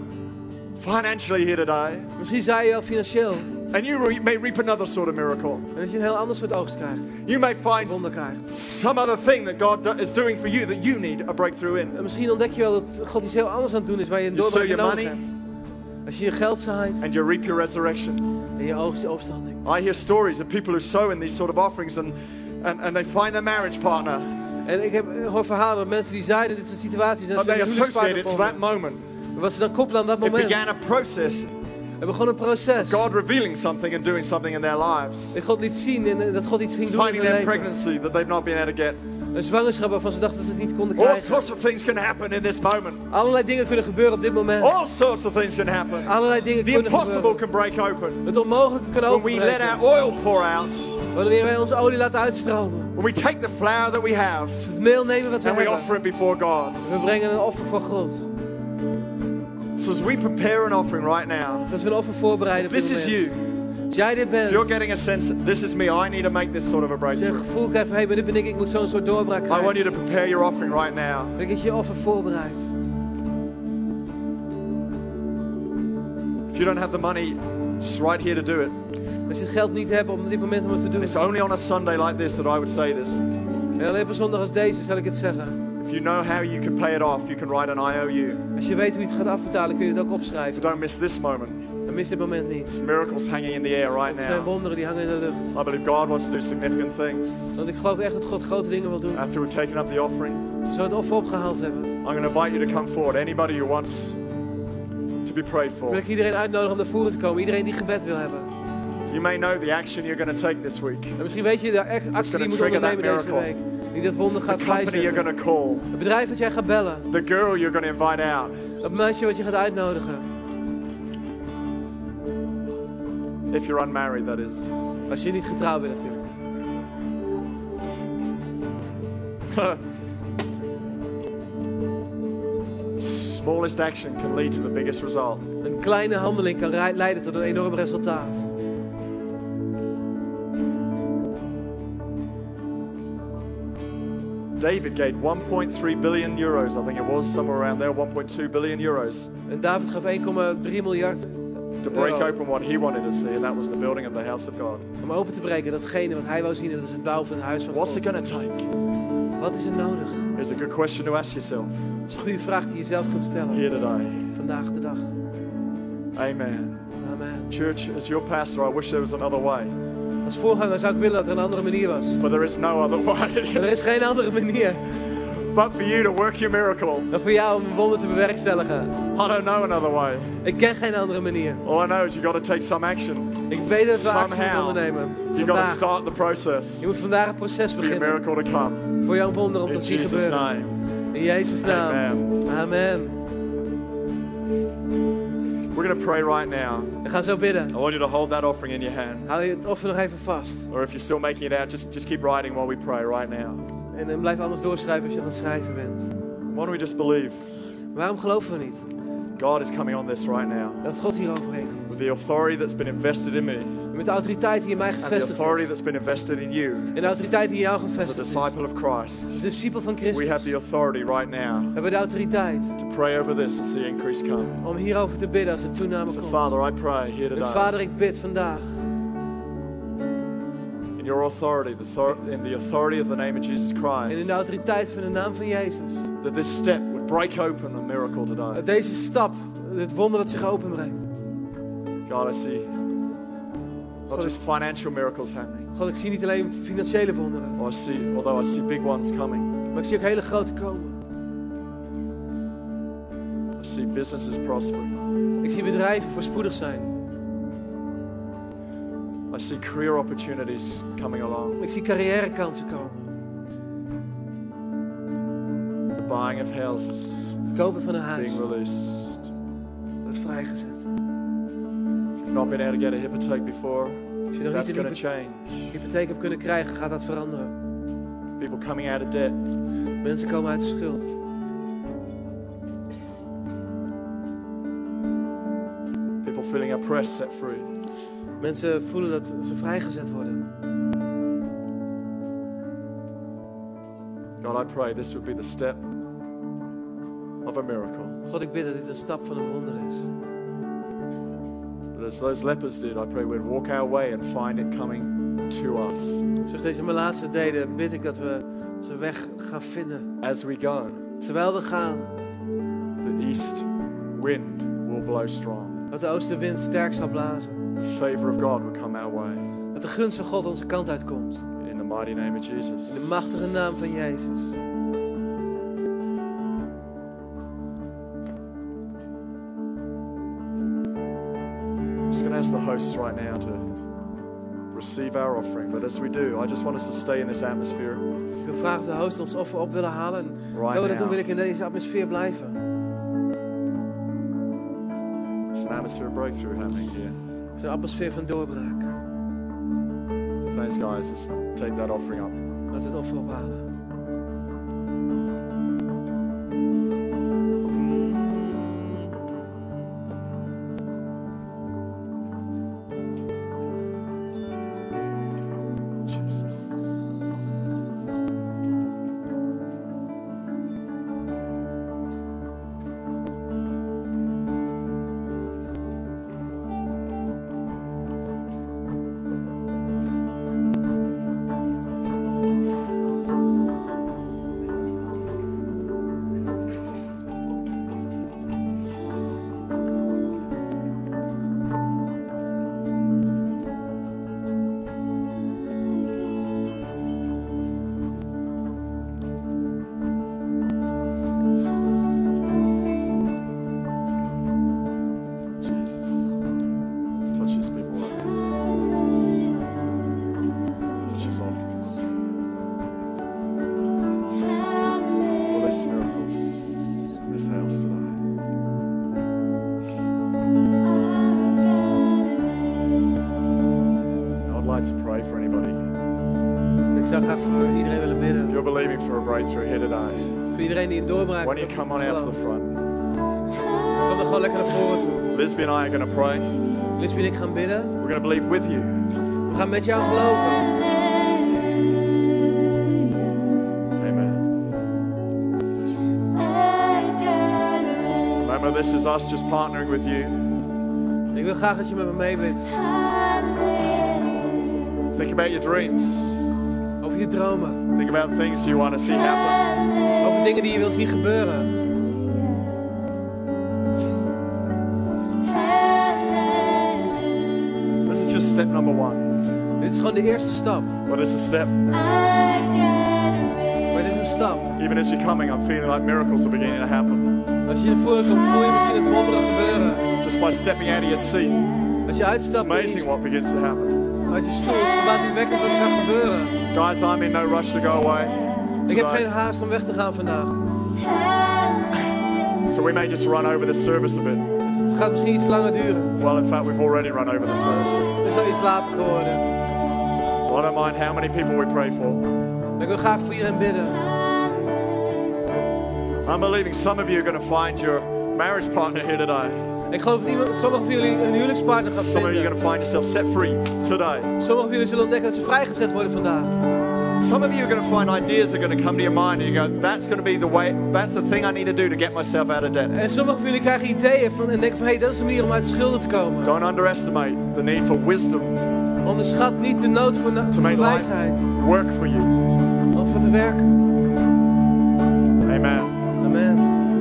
financially here today, Misschien zaai je al financieel. And you re- may reap another sort of miracle. En dat je een heel ander soort oogst krijgt. You may find wonder krijgt. some other thing that God do- is doing for you that you need a breakthrough in. En misschien ontdek je wel dat God iets heel anders aan het doen is waar je een You sow doorbraak in your nodig money. hebt. Als je je geld zaait And you reap your resurrection. en je oogst je opstanding. I hear stories of people who sow in these sort of offerings and, and, and they find their marriage partner, En ik heb, hoor verhalen van mensen die zeiden in dit soort situaties. En but ze they huwelijkspartner associate it to that moment. Wat ze dan koppelen aan dat It moment. began a process, Er begon een proces. God revealing something and doing something in their lives. Dat God liet zien en dat God iets ging doen in Finding hun their leven. pregnancy that they've not been able to get. Een zwangerschap waarvan ze dachten dat ze het niet konden All krijgen. sorts of things can happen in this moment. Allerlei dingen kunnen gebeuren op dit moment. All sorts of things can happen. Allerlei dingen The kunnen impossible gebeuren. can break open. Het onmogelijke kan When we let openbreken. our oil pour out, Wanneer wij onze olie laten uitstromen. when we take the flour that we have Dus het meel nemen wat we and we hebben. offer it before God. We brengen een offer voor God. So as we prepare an offering right now, Zodat we een offer voorbereiden this is you. Als jij er dit If you're getting a sense that this is me, I need to make this sort of a Als je een breakthrough. gevoel krijgt van, hé, maar dit ben ik, ik moet zo'n soort doorbraak I want you to prepare your offering right now. Dan dat je je offer voorbereidt. If you don't have the money, just right here to do it. Als je het geld niet hebt om dit moment om het te doen. It's only on a Sunday like this that I would say this. En alleen op een zondag als deze zal ik het zeggen. If you know how you can pay it off, you can write an IOU. Als je weet hoe je het gaat afbetalen, kun je het ook opschrijven. Don't miss this moment. Dan mis dit moment niet. There's miracles hanging in the air right Het zijn now. wonderen die hangen in de lucht. I believe God wants to do significant things. Want ik geloof echt dat God grote dingen wil doen. After we've taken up the offering, We zullen het offer opgehaald hebben. I'm going to invite you to come forward. Anybody who wants to be prayed Wil for. ik iedereen uitnodigen om naar voren te komen. Iedereen die gebed wil hebben. You may know the action you're going to take this week. En misschien weet je de actie die je moet ondernemen deze week. Die dat wonder gaat vrijzetten. Het bedrijf dat jij gaat bellen. The girl you're to invite out. Het meisje wat je gaat uitnodigen. If you're unmarried, that is. Als je niet getrouwd bent natuurlijk. Smallest action can lead to the biggest result. Een kleine handeling kan leiden tot een enorm resultaat. David gave 1.3 billion euros, I think it was, somewhere around there, 1.2 billion euros, En David gaf 1,3 miljard to break euro open what he wanted to see, and that was the building of the house of God. om open te breken datgene wat hij wou zien. En dat is het bouwen van het huis van What's God. it going to take? Wat is er nodig? Is a good question to ask yourself Dat is een goede vraag die je zelf kunt stellen. here today. Vandaag de dag. Amen. Amen. Church, as your pastor, I wish there was another way, Als voorganger zou ik willen dat er een andere manier was. but there is no other Maar way. er is geen andere manier but for you to work your miracle, dan voor jou om een wonder te bewerkstelligen. I don't know another way. Ik ken geen andere manier. All I know is you've got to take some action. Ik weet dat we actie moeten ondernemen. You've got to start the process Je moet vandaag het proces for your beginnen. miracle to come. Voor jouw wonder om te zien gebeuren. name. In Jezus' naam. Amen. Amen. We're going to pray right now. We gaan zo bidden. I want you to hold that offering in your hand. Hou je het offer nog even vast. Or if you're still making it out, just, just keep writing while we pray right now. En dan blijf anders doorschrijven als je aan het schrijven bent. Why don't we just believe Waarom geloven we niet? God is coming on this right now. Dat God hier overheen komt. With the authority that's been invested in me met de autoriteit die in mij and the authority is. that's been invested in you En de autoriteit die in jou gevestigd is. as a gevestigd is. disciple of Christ. Als discipel van Christus. We have the authority right now We Hebben de autoriteit to pray over this and see increase come. om hierover te bidden als er toename So, komt. Father, I pray here En today vader, ik bid vandaag. In your authority, in the authority of the name of Jesus En in Christ, de autoriteit van de naam van Jezus. that this step would break open a miracle today. Dat deze stap, het wonder dat zich openbrengt. God, I see not just financial miracles happening. God, ik zie niet alleen financiële wonderen. Oh, I see, although I see big ones coming. Maar ik zie ook hele grote komen. I see businesses prospering. Ik zie bedrijven voorspoedig zijn. I see career opportunities coming along. Ik zie carrièrekansen komen. The buying of houses Het kopen van een huis being released. wordt vrijgezet. If you've not been able to get a hypothèque before, Als je nog that's niet een going to change. hypotheek hebt kunnen krijgen, gaat dat veranderen. People coming out of debt. Mensen komen uit de schuld. People feeling oppressed, set free. Mensen voelen dat ze vrijgezet worden. God, I pray this would be the step of a miracle. God, ik bid dat dit een stap van een wonder is. That as those lepers did, I pray we'd walk our way and find it coming to us Zoals deze laatste deden, bid ik dat we onze weg gaan vinden. as we go. Terwijl we gaan, The east wind will blow strong. dat de oostenwind sterk zal blazen. The favor of God will come our way. Dat de gunst van God onze kant uitkomt. In the mighty name of Jesus. In de machtige naam van Jezus. I'm just going to ask the hosts right now to receive our offering. But as we do, I just want us to stay in this atmosphere Ik wil vragen of de host ons offer op willen halen. En right zo we dat doen, wil ik in deze atmosfeer blijven. There's an atmosphere breakthrough happening here. Een atmosfeer van doorbraak. Thanks, guys. Just take that offering up. Laten we het offer ophalen. Come on out to the front? Kom dan gewoon lekker naar voren toe. Lisby and I are going to pray. Lisbie en ik gaan bidden. We're going to believe with you. We gaan met jou geloven. Amen. Remember, this is us just partnering with you. Ik wil graag dat je met me meebidt. Think about your dreams. Over je dromen. Think about things you want to see happen. Over dingen die je wil zien gebeuren. This is just step number one. Dit is gewoon de eerste stap. What is the step? Maar dit is een stap. Even as you're coming, I'm feeling like miracles are beginning to happen. Als je naar voren komt, voel je misschien het wonderen gebeuren. Just by stepping out of your seat, Als je it's uitstapt amazing what begins to happen. je stoel, is het verbazingwekkend wat er gaat gebeuren. Guys, I'm in no rush to go away. Ik heb geen haast om weg te gaan vandaag. So we may just run over this service a bit. Dus het gaat misschien iets langer duren. Well, in fact, we've already run over the service. Het is al iets later geworden. So I don't mind how many people we pray for. Ik wil graag voor iedereen bidden. I'm believing some of you are going to find your marriage partner here today. Ik geloof dat sommigen van jullie een huwelijkspartner gaan Some of you are vinden. going to find yourself set free today. Sommigen van jullie zullen ontdekken dat ze vrijgezet worden vandaag. Some of you are going to find ideas are going to come to your mind and you go, that's going to be the way, that's the thing I need to do to get myself out of debt. En sommigen van jullie krijgen ideeën van, en denken van, hé, hey, dat is de manier om uit de schulden te komen. Don't underestimate the need for wisdom Onderschat niet de nood voor, na- to voor make life wijsheid. work for you. Om voor te werken. Amen. Amen.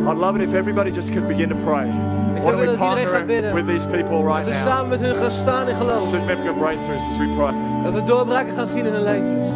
I'd love it if everybody just could begin to pray. Ik Why don't we willen dat iedereen gaat partner with these people right now? samen met hun gaan staan in geloof. Significant breakthroughs as we pray. Dat we doorbraken gaan zien in hun levens.